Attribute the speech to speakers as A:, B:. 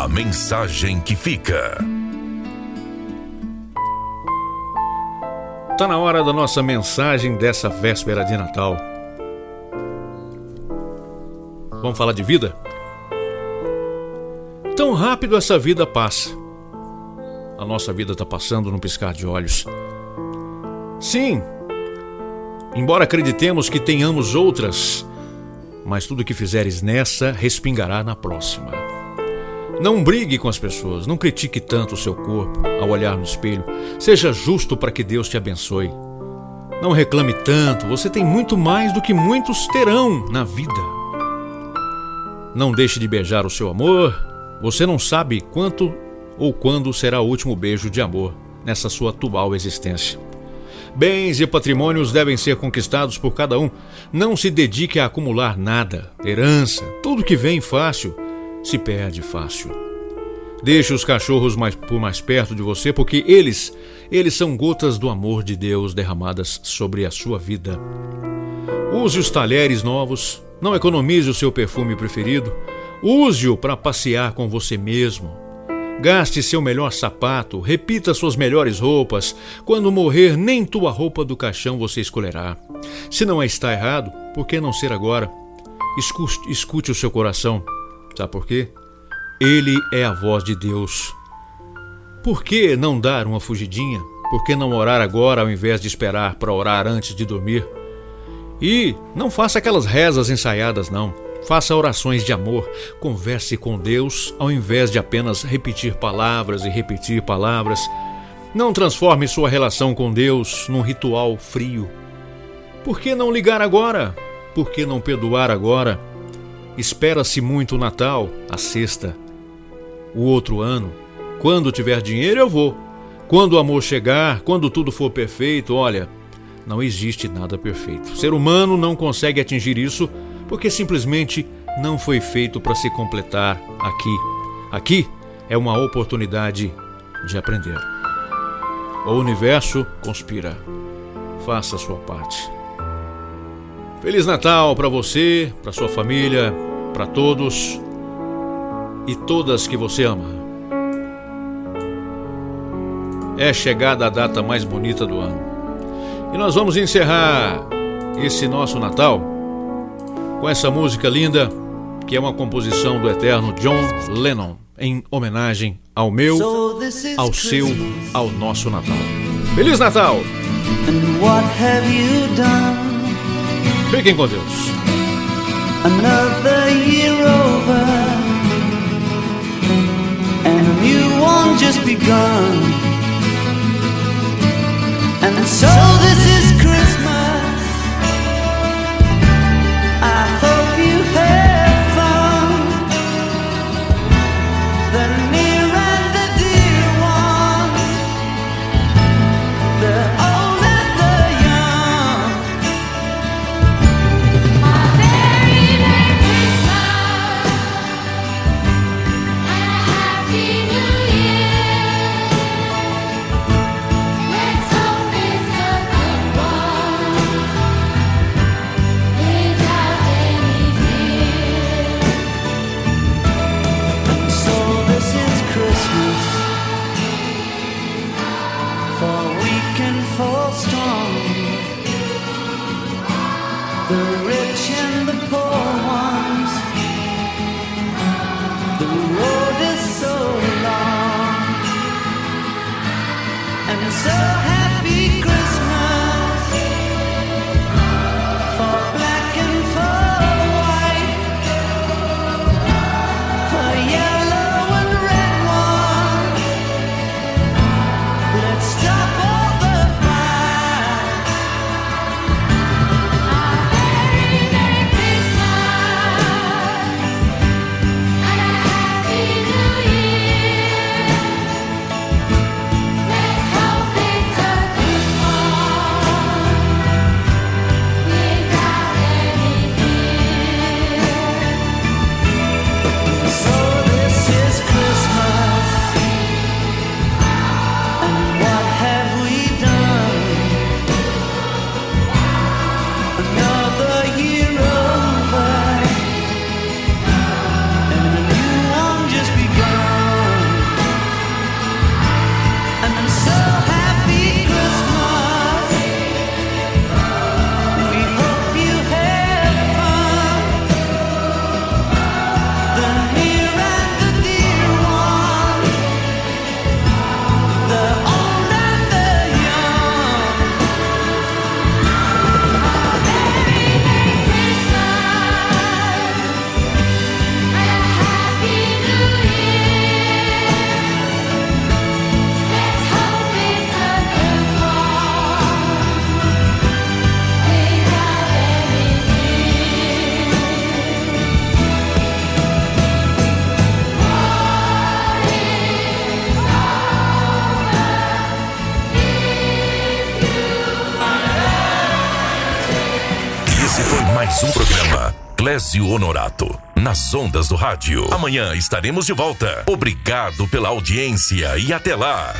A: A mensagem que fica.
B: Está na hora da nossa mensagem dessa véspera de Natal. Vamos falar de vida? Tão rápido essa vida passa. A nossa vida está passando num piscar de olhos. Sim, embora acreditemos que tenhamos outras, mas tudo que fizeres nessa respingará na próxima. Não brigue com as pessoas, não critique tanto o seu corpo ao olhar no espelho. Seja justo para que Deus te abençoe. Não reclame tanto, você tem muito mais do que muitos terão na vida. Não deixe de beijar o seu amor, você não sabe quanto ou quando será o último beijo de amor nessa sua atual existência. Bens e patrimônios devem ser conquistados por cada um. Não se dedique a acumular nada, herança, tudo que vem fácil se perde fácil. Deixe os cachorros mais, por mais perto de você, porque eles, eles são gotas do amor de Deus derramadas sobre a sua vida. Use os talheres novos, não economize o seu perfume preferido, use-o para passear com você mesmo. Gaste seu melhor sapato, repita suas melhores roupas. Quando morrer, nem tua roupa do caixão você escolherá. Se não está errado, por que não ser agora? Escute, escute o seu coração. Sabe por quê? Ele é a voz de Deus. Por que não dar uma fugidinha? Por que não orar agora ao invés de esperar para orar antes de dormir? E não faça aquelas rezas ensaiadas, não. Faça orações de amor. Converse com Deus ao invés de apenas repetir palavras e repetir palavras. Não transforme sua relação com Deus num ritual frio. Por que não ligar agora? Por que não perdoar agora? Espera-se muito o Natal, a sexta. O outro ano, quando tiver dinheiro, eu vou. Quando o amor chegar, quando tudo for perfeito, olha, não existe nada perfeito. O ser humano não consegue atingir isso porque simplesmente não foi feito para se completar aqui. Aqui é uma oportunidade de aprender. O universo conspira. Faça a sua parte. Feliz Natal para você, para sua família, para todos e todas que você ama. É chegada a data mais bonita do ano. E nós vamos encerrar esse nosso Natal com essa música linda, que é uma composição do eterno John Lennon, em homenagem ao meu, ao seu, ao nosso Natal. Feliz Natal! Fiquem com Deus.
C: Another year over and a new one just begun. Weak strong, the rich and the poor ones. The road is so long, and so
A: Mais um programa Clésio Honorato, nas ondas do rádio. Amanhã estaremos de volta. Obrigado pela audiência e até lá.